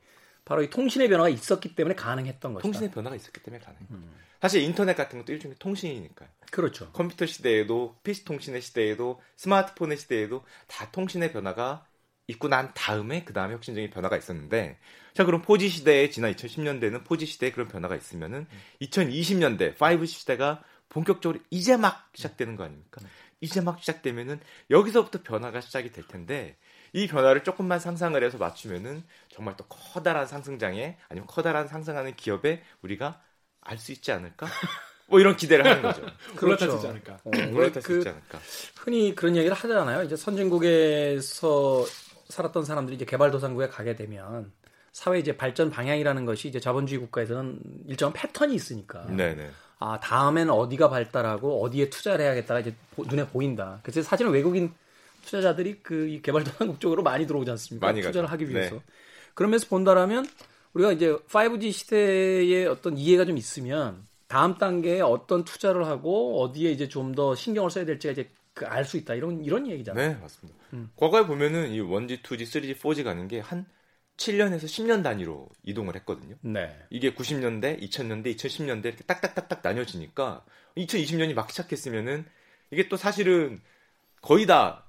바로 이 통신의 변화가 있었기 때문에 가능했던 것이다. 통신의 변화가 있었기 때문에 가능해요. 사실 인터넷 같은 것도 일종의 통신이니까요. 그렇죠. 컴퓨터 시대에도 PC 통신의 시대에도 스마트폰의 시대에도 다 통신의 변화가 있고 난 다음에 그 다음에 혁신적인 변화가 있었는데 자 그럼 4G 시대에 지난 2010년대는 4G 시대에 그런 변화가 있으면은 2020년대 5G 시대가 본격적으로 이제 막 시작되는 거 아닙니까? 이제 막 시작되면은 여기서부터 변화가 시작이 될 텐데 이 변화를 조금만 상상을 해서 맞추면은 정말 또 커다란 상승장에 아니면 커다란 상승하는 기업에 우리가 알 수 있지 않을까? 뭐 이런 기대를 하는 거죠. 올라타지 않을까. 어, 올라탈 수그 않을까? 흔히 그런 얘기를 하잖아요. 이제 선진국에서 살았던 사람들이 이제 개발도상국에 가게 되면 사회 이제 발전 방향이라는 것이 이제 자본주의 국가에서는 일정한 패턴이 있으니까. 네네. 아 다음엔 어디가 발달하고 어디에 투자를 해야겠다가 이제 보- 눈에 보인다. 그래서 사실은 외국인 투자자들이 그이 개발도상국 쪽으로 많이 들어오지 않습니까? 많이 투자를 가죠. 하기 위해서. 네. 그러면서 본다라면 우리가 이제 5G 시대의 어떤 이해가 좀 있으면 다음 단계에 어떤 투자를 하고 어디에 이제 좀 더 신경을 써야 될지가 이제 그 알 수 있다 이런 이런 얘기잖아요. 네, 맞습니다. 과거에 보면은 이 1G, 2G, 3G, 4G 가는 게 한 7년에서 10년 단위로 이동을 했거든요. 네. 이게 90년대, 2000년대, 2010년대 이렇게 딱딱딱딱 나뉘어지니까 2020년이 막 시작했으면은 이게 또 사실은 거의 다그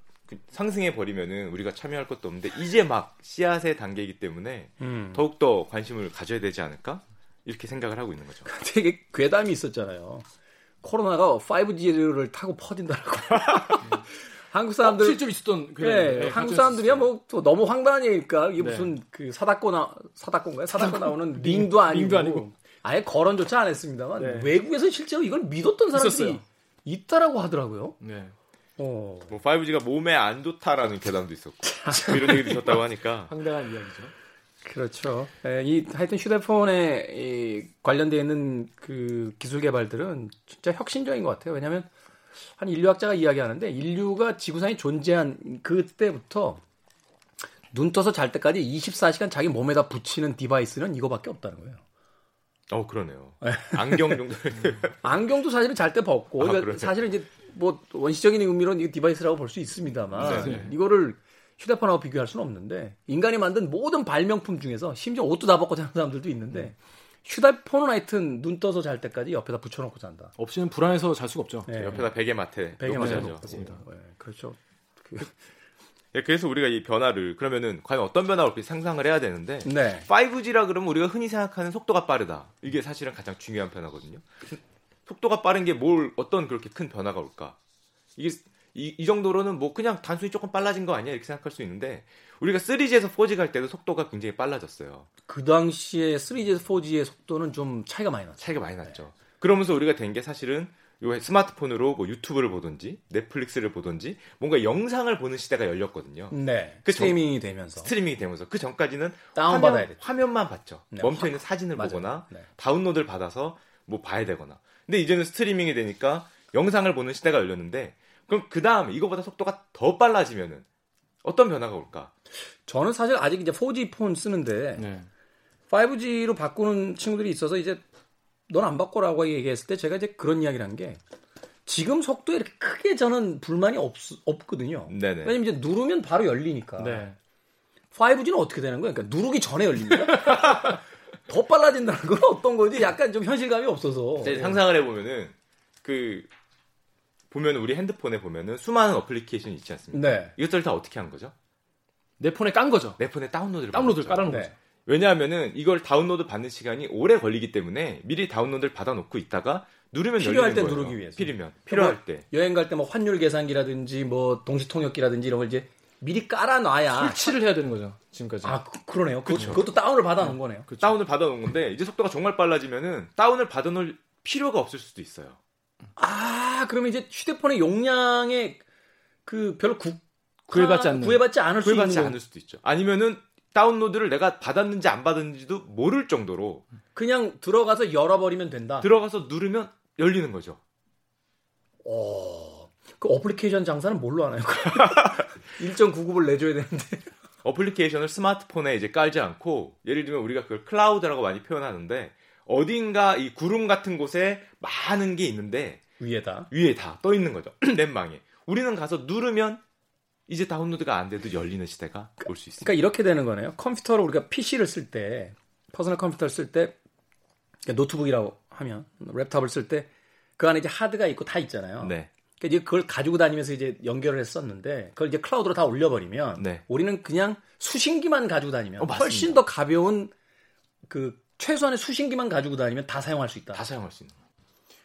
상승해 버리면은 우리가 참여할 것도 없는데 이제 막 씨앗의 단계이기 때문에 음. 더욱 더 관심을 가져야 되지 않을까 이렇게 생각을 하고 있는 거죠. 되게 괴담이 있었잖아요. 코로나가 5G를 타고 퍼진다라고. 한국 사람들 실제로 있었던 예, 괴담인데, 한국 가짜 사람들이야. 뭐 또 너무 황당한 얘기니까 이게 네. 무슨 그 사다코 나 사다코인가요? 사다코 나오는 링도 아니고, 링도 아니고. 아예 거론조차 안 했습니다만 네. 외국에서 실제로 이걸 믿었던 사람들이 있었어요. 있다라고 하더라고요. 네. 어. 뭐 5G가 몸에 안 좋다라는 괴담도 있었고 뭐 이런 얘기도 있었다고 하니까 황당한 이야기죠. 그렇죠. 예, 이 하여튼 휴대폰에 이 관련되어 있는 그 기술 개발들은 진짜 혁신적인 것 같아요. 왜냐하면 한 인류학자가 이야기하는데 인류가 지구상에 존재한 그때부터 눈 떠서 잘 때까지 24시간 자기 몸에다 붙이는 디바이스는 이거밖에 없다는 거예요. 어 그러네요. 안경 정도 안경도 사실은 잘 때 벗고 아, 그러니까. 사실은 이제 뭐 원시적인 의미로는 이 device라고 볼 수 있습니다만 네, 네. 이거를 휴대폰하고 비교할 수는 없는데 인간이 만든 모든 발명품 중에서 심지어 옷도 다 벗고 자는 사람들도 있는데 휴대폰은 하여튼 눈 떠서 잘 때까지 옆에다 붙여놓고 잔다. 없이는 불안해서 잘 수가 없죠. 네. 옆에다 베개 맡에 베개. 놓습니다. 네, 그렇죠. 그, 예, 그래서 우리가 이 변화를 그러면은 과연 어떤 변화가 올지 상상을 해야 되는데 네. 5G라 그러면 우리가 흔히 생각하는 속도가 빠르다. 이게 사실은 가장 중요한 변화거든요. 속도가 빠른 게 뭘 어떤 그렇게 큰 변화가 올까? 이게 이, 이 정도로는 뭐 그냥 단순히 조금 빨라진 거 아니야 이렇게 생각할 수 있는데 우리가 3G에서 4G 갈 때도 속도가 굉장히 빨라졌어요. 그 당시에 3G에서 4G의 속도는 좀 차이가 많이 났죠. 차이가 많이 났죠. 그러면서 우리가 된 게 사실은 요 스마트폰으로 뭐 유튜브를 보든지 넷플릭스를 보든지 뭔가 영상을 보는 시대가 열렸거든요. 네. 그 스트리밍이 되면서 스트리밍이 되면서 그 전까지는 다운 받아야 화면, 됐죠. 화면만 봤죠. 네, 멈춰 있는 사진을 맞아요. 보거나 네. 다운로드를 받아서 뭐 봐야 되거나. 근데 이제는 스트리밍이 되니까 영상을 보는 시대가 열렸는데 그럼 그 다음 이거보다 속도가 더 빨라지면은 어떤 변화가 올까? 저는 사실 아직 이제 4G 폰 쓰는데 네. 5G로 바꾸는 친구들이 있어서 이제 넌 안 바꿔라고 얘기했을 때 제가 이제 그런 이야기를 한 게 지금 속도에 이렇게 크게 저는 불만이 없, 없거든요. 네네. 왜냐면 이제 누르면 바로 열리니까. 네. 5G는 어떻게 되는 거예요? 그러니까 누르기 전에 열립니다. 더 빨라진다는 건 어떤 거지? 약간 좀 현실감이 없어서. 이제 상상을 해보면은 그 보면 우리 핸드폰에 보면은 수많은 어플리케이션이 있지 않습니까? 네. 이것들 다 어떻게 한 거죠? 내 폰에 깐 거죠. 내 폰에 다운로드를 다운로드를. 깔아놓은 네. 거죠. 왜냐하면은 이걸 다운로드 받는 시간이 오래 걸리기 때문에 미리 다운로드를 받아놓고 있다가 누르면 필요할 때 거예요. 누르기 위해서. 필요면 필요할 때. 여행 갈 때 뭐 환율 계산기라든지 뭐 동시 통역기라든지 이런 걸 이제 미리 깔아놔야. 설치를 해야 되는 거죠. 지금까지. 아, 그, 러네요 그, 그것도 다운을 받아놓은 거네요. 그렇죠. 다운을 받아놓은 건데 이제 속도가 정말 빨라지면은 다운을 받아놓을 필요가 없을 수도 있어요. 아, 그러면 이제 휴대폰의 용량에 그 별로 구, 구애받지 않는. 구애받지 않을 수 구애받지 있는 거. 않을 수도 있죠. 아니면은 다운로드를 내가 받았는지 안 받았는지도 모를 정도로 그냥 들어가서 열어버리면 된다. 들어가서 누르면 열리는 거죠. 어, 그 어플리케이션 장사는 뭘로 하나요? 1.99을 내줘야 되는데. 어플리케이션을 스마트폰에 이제 깔지 않고 예를 들면 우리가 그걸 클라우드라고 많이 표현하는데 어딘가 이 구름 같은 곳에 많은 게 있는데 위에다. 위에 다 떠 있는 거죠. 넷망에. 우리는 가서 누르면 이제 다운로드가 안 돼도 열리는 시대가 올 수 있습니다. 그러니까 이렇게 되는 거네요. 컴퓨터를 우리가 PC를 쓸 때, 퍼스널 컴퓨터를 쓸 때, 그러니까 노트북이라고 하면, 랩탑을 쓸 때, 그 안에 이제 하드가 있고 다 있잖아요. 네. 그러니까 이제 그걸 가지고 다니면서 이제 연결을 했었는데, 그걸 이제 클라우드로 다 올려버리면, 네. 우리는 그냥 수신기만 가지고 다니면, 어. 훨씬 더 가벼운, 그, 최소한의 수신기만 가지고 다니면 다 사용할 수 있다. 다 사용할 수 있는.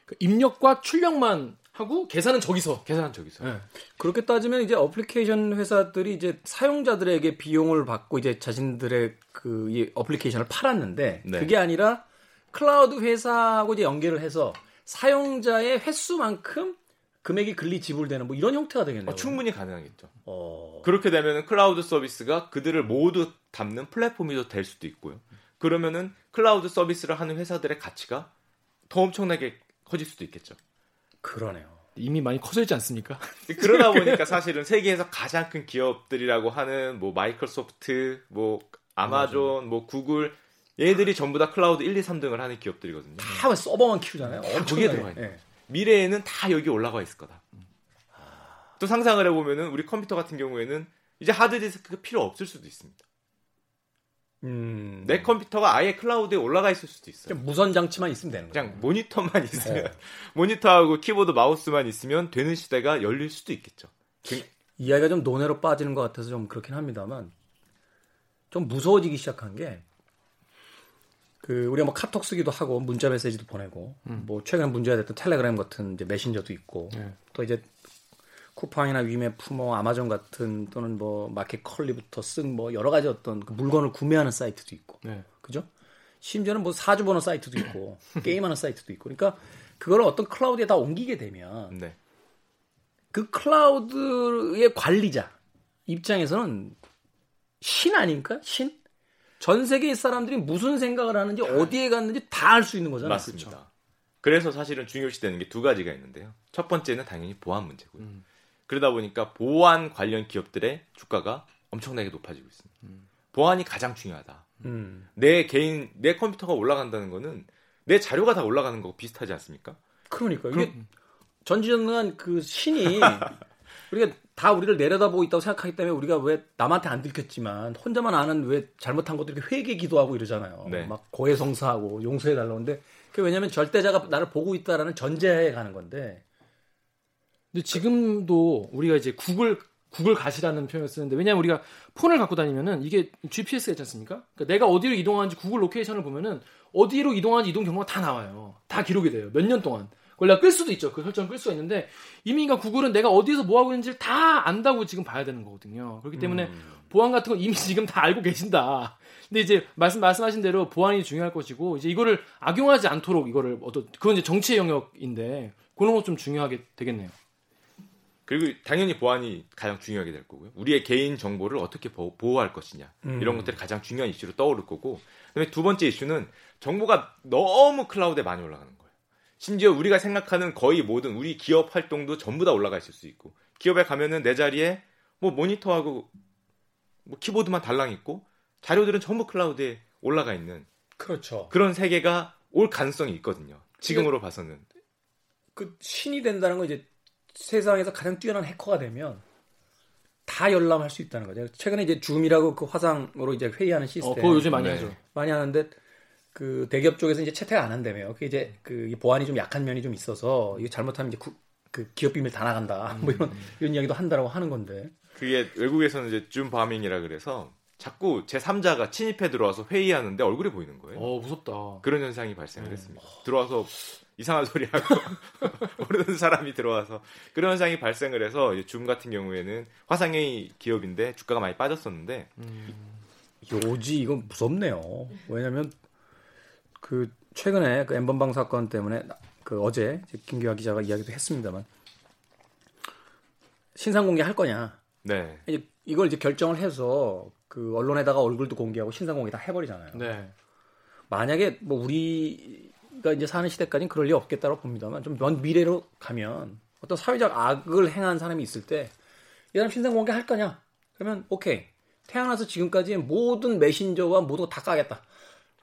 그 입력과 출력만 하고 계산은 저기서. 계산은 저기서. 네. 그렇게 따지면 이제 어플리케이션 회사들이 이제 사용자들에게 비용을 받고 이제 자신들의 그이 어플리케이션을 팔았는데 네. 그게 아니라 클라우드 회사하고 이제 연계를 해서 사용자의 횟수만큼 금액이 그리 지불되는 뭐 이런 형태가 되겠네요. 어, 충분히 가능하겠죠. 어, 그렇게 되면은 클라우드 서비스가 그들을 모두 담는 플랫폼이 될 수도 있고요. 그러면은 클라우드 서비스를 하는 회사들의 가치가 더 엄청나게 커질 수도 있겠죠. 그러네요. 이미 많이 커져 있지 않습니까? 그러다 보니까 사실은 세계에서 가장 큰 기업들이라고 하는 뭐 마이크로소프트, 뭐 아마존, 뭐 구글 얘들이 전부 다 클라우드 1, 2, 3등을 하는 기업들이거든요. 다 서버만 키우잖아요. 엄청 거기에 들어가 있는 미래에는 다 여기 올라가 있을 거다. 또 상상을 해보면은 우리 컴퓨터 같은 경우에는 이제 하드디스크가 필요 없을 수도 있습니다. 음, 내 컴퓨터가 아예 클라우드에 올라가 있을 수도 있어요. 무선 장치만 있으면 되는 거예요. 그냥 모니터만 있으면 네. 모니터하고 키보드 마우스만 있으면 되는 시대가 열릴 수도 있겠죠. 그- 이야기가 좀 논외로 빠지는 것 같아서 좀 그렇긴 합니다만 좀 무서워지기 시작한 게 그 우리가 뭐 카톡 쓰기도 하고 문자 메시지도 보내고 뭐 최근에 문제가 됐던 텔레그램 같은 이제 메신저도 있고 네. 또 이제 쿠팡이나 위메프 뭐 아마존 같은 또는 뭐 마켓 컬리부터 쓴 뭐 여러 가지 어떤 그 물건을 구매하는 사이트도 있고 네. 그죠? 심지어는 뭐 사주 보는 사이트도 있고 게임하는 사이트도 있고 그러니까 그걸 어떤 클라우드에 다 옮기게 되면 네. 그 클라우드의 관리자 입장에서는 신 아닙니까? 신? 전 세계의 사람들이 무슨 생각을 하는지 어디에 갔는지 다 알 수 있는 거잖아요. 맞습니다. 그래서 사실은 중요시되는 게 두 가지가 있는데요. 첫 번째는 당연히 보안 문제고요. 음. 그러다 보니까 보안 관련 기업들의 주가가 엄청나게 높아지고 있습니다. 보안이 가장 중요하다. 음. 내 개인 내 컴퓨터가 올라간다는 거는 내 자료가 다 올라가는 거고 비슷하지 않습니까? 그러니까 이게 전지전능한 그 신이 우리가 다 우리를 내려다보고 있다고 생각하기 때문에 우리가 왜 남한테 안 들켰지만 혼자만 아는 왜 잘못한 것들 이렇게 회개 기도하고 이러잖아요. 네. 막 고해성사하고 용서해 달라고 하는데 그게 왜냐하면 절대자가 나를 보고 있다라는 전제하에 가는 건데 근데 지금도 우리가 이제 구글 구글 god이라는 표현을 쓰는데 왜냐하면 우리가 폰을 갖고 다니면은 이게 GPS가 있지 않습니까? 그러니까 내가 어디로 이동하는지 구글 location을 보면은 어디로 이동하는지 이동 경로가 다 나와요. 다 기록이 돼요. 몇 년 동안. 내가 끌 수도 있죠. 그 설정을 끌 수가 있는데 이미 그러니까 구글은 내가 어디서 뭐 하고 있는지를 다 안다고 지금 봐야 되는 거거든요. 그렇기 때문에 보안 같은 건 이미 지금 다 알고 계신다. 근데 이제 말씀 말씀하신 대로 보안이 중요할 것이고 이제 이거를 악용하지 않도록 이거를 어떤 그건 이제 정치의 영역인데 그런 것 좀 중요하게 되겠네요. 그리고 당연히 보안이 가장 중요하게 될 거고요. 우리의 개인 정보를 어떻게 보, 호 할 것이냐 이런 것들이 가장 중요한 이슈로 떠오를 거고. 그다음에 두 번째 이슈는 정보가 너무 클라우드에 많이 올라가는 거예요. 심지어 우리가 생각하는 거의 모든 우리 기업 활동도 전부 다 올라가 있을 수 있고 기업에 가면은 내 자리에 뭐 모니터하고 뭐 키보드만 달랑 있고 자료들은 전부 클라우드에 올라가 있는 그렇죠. 그런 세계가 올 가능성이 있거든요. 지금으로 봐서는. 그 신이 된다는 건 이제 세상에서 가장 뛰어난 해커가 되면 다 열람할 수 있다는 거죠. 최근에 이제 줌이라고 그 화상으로 이제 회의하는 시스템 어, 그거 요즘 많이 네. 하죠. 많이 하는데 그 대기업 쪽에서 이제 채택 안 한다며요. 그 이제 그이 보안이 좀 약한 면이 좀 있어서 이거 잘못하면 이제 구- 그 기업 비밀 다 나간다. 뭐 이런 이런 이야기도 한다라고 하는 건데. 그게 외국에서는 이제 줌 바밍이라 그래서 자꾸 제 3자가 침입해 들어와서 회의하는데 얼굴이 보이는 거예요. 어 무섭다. 그런 현상이 발생을 했습니다. 들어와서 이상한 소리 하고 모르는 사람이 들어와서 그런 현상이 발생을 해서 이제 줌 같은 경우에는 화상회의 기업인데 주가가 많이 빠졌었는데 요지 이건 무섭네요. 왜냐면 그 최근에 그 엠번방 사건 때문에 나- 그 어제 김규하 기자가 이야기도 했습니다만 신상 공개할 거냐. 네. 이제 이걸 이제 결정을 해서 그 언론에다가 얼굴도 공개하고 신상 공개 다 해버리잖아요. 네. 만약에 뭐 우리가 이제 사는 시대까지는 그럴 리 없겠다고 봅니다만 좀 먼 미래로 가면 어떤 사회적 악을 행한 사람이 있을 때 이 사람 신상 공개 할 거냐? 그러면 오케이 태어나서 지금까지 모든 메신저와 모두 다 까겠다.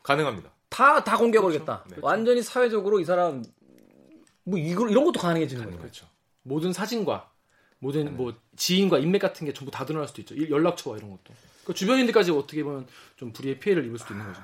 가능합니다. 다 다 공개해버리겠다. 그렇죠. 네. 완전히 사회적으로 이 사람 뭐 이걸 이런 것도 가능해지는 거예요. 그렇죠. 모든 사진과 모든 뭐 지인과 인맥 같은 게 전부 다 드러날 수도 있죠. 일- 연락처와 이런 것도. 그 주변인들까지 어떻게 보면 좀 불의의 피해를 입을 수도 있는 거죠.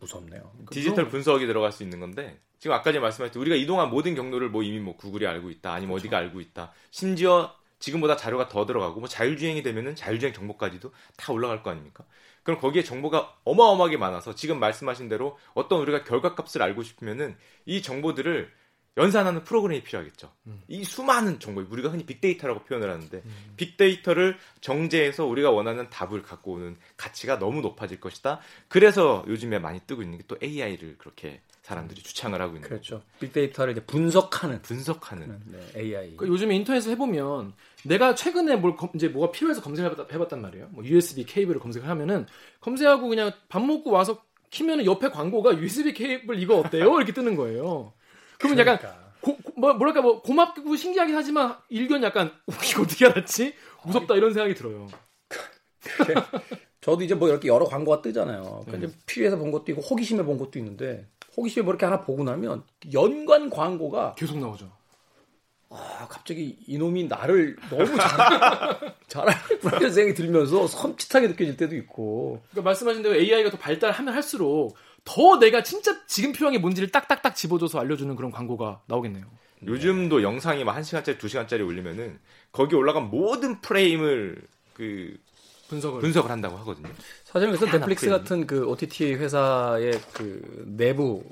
무섭네요. 디지털 분석이 들어갈 수 있는 건데 지금 아까 전에 말씀하셨듯이 우리가 이동한 모든 경로를 뭐 이미 뭐 구글이 알고 있다 아니면 어디가 알고 있다 심지어 지금보다 자료가 더 들어가고 뭐 자율주행이 되면은 자율주행 정보까지도 다 올라갈 거 아닙니까? 그럼 거기에 정보가 어마어마하게 많아서 지금 말씀하신 대로 어떤 우리가 결과값을 알고 싶으면은 이 정보들을 연산하는 프로그램이 필요하겠죠. 이 수많은 정보, 우리가 흔히 빅데이터라고 표현을 하는데 빅데이터를 정제해서 우리가 원하는 답을 갖고 오는 가치가 너무 높아질 것이다. 그래서 요즘에 많이 뜨고 있는 게 또 AI를 그렇게 사람들이 주창을 하고 있는 그렇죠. 빅데이터를 이제 분석하는 분석하는 네, AI. 그 요즘에 인터넷에 해보면 내가 최근에 뭘 검- 이제 뭐가 필요해서 검색을 해봤, 해봤단 말이에요. 뭐 USB 케이블을 검색을 하면은 검색하고 그냥 밥 먹고 와서 키면은 옆에 광고가 USB 케이블 이거 어때요? 이렇게 뜨는 거예요. 그러면 약간 그러니까. 고, 고- 뭐, 뭐랄까 뭐 고맙고 신기하긴 하지만 일견 약간 어, 이거 어떻게 알았지? 무섭다 이런 생각이 들어요. 저도 이제 뭐 이렇게 여러 광고가 뜨잖아요. 그러니까 음. 필요해서 본 것도 있고 호기심에 본 것도 있는데 호기심에 뭐 이렇게 하나 보고 나면 연관 광고가 계속 나오죠. 아, 갑자기 이놈이 나를 너무 잘, 잘알고 이런 생각이 들면서 섬찟하게 느껴질 때도 있고. 그러니까 말씀하신 대로 AI가 더 발달하면 할수록 더 내가 진짜 지금 필요한 게 뭔지를 딱딱딱 집어줘서 알려주는 그런 광고가 나오겠네요. 요즘도 영상이 막 1시간짜리, 2시간짜리 올리면은 거기 올라간 모든 프레임을 그 분석을. 분석을 한다고 하거든요. 사실은 그래서 넷플릭스. 같은 그 OTT 회사의 그 내부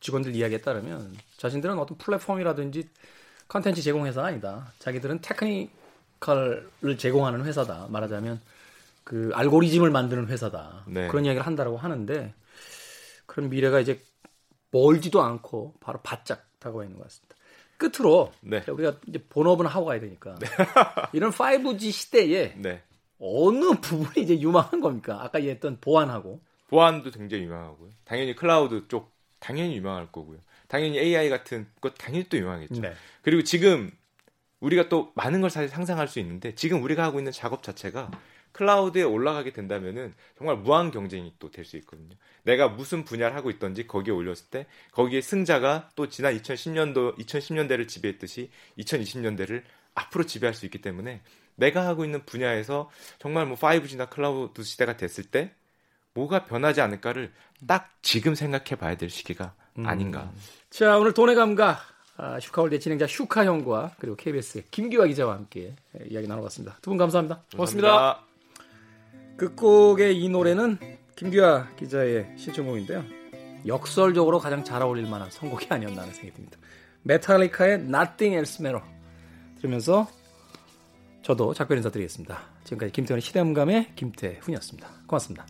직원들 이야기에 따르면 자신들은 어떤 플랫폼이라든지 컨텐츠 제공 회사가 아니다. 자기들은 테크니컬을 제공하는 회사다. 말하자면 그 알고리즘을 만드는 회사다. 네. 그런 이야기를 한다라고 하는데 그런 미래가 이제 멀지도 않고 바로 바짝 다가와 있는 것 같습니다. 끝으로 네. 우리가 이제 본업은 하고 가야 되니까 이런 5G 시대에 네. 어느 부분이 이제 유망한 겁니까? 아까 얘기했던 보안하고 보안도 굉장히 유망하고요. 당연히 클라우드 쪽 당연히 유망할 거고요. 당연히 AI 같은 것 당연히 또 유망하겠죠. 네. 그리고 지금 우리가 또 많은 걸 사실 상상할 수 있는데 지금 우리가 하고 있는 작업 자체가 클라우드에 올라가게 된다면은 정말 무한 경쟁이 또 될 수 있거든요. 내가 무슨 분야를 하고 있던지 거기에 올렸을 때 거기에 승자가 또 지난 2010년도 2010년대를 지배했듯이 2020년대를 앞으로 지배할 수 있기 때문에 내가 하고 있는 분야에서 정말 뭐 5G나 클라우드 시대가 됐을 때 뭐가 변하지 않을까를 딱 지금 생각해 봐야 될 시기가 아닌가. 자 오늘 돈의 감각 아, 슈카월드 진행자 슈카 형과 그리고 KBS의 김기화 기자와 함께 예, 이야기 나눠봤습니다. 두 분 감사합니다. 고맙습니다. 감사합니다. 끝곡의 이 노래는 김기화 기자의 시청곡인데요. 역설적으로 가장 잘 어울릴 만한 선곡이 아니었나 하는 생각이 듭니다. 메탈리카의 Nothing Else Matter 들으면서 저도 작별 인사드리겠습니다. 지금까지 김태훈의 시대음감의 김태훈이었습니다. 고맙습니다.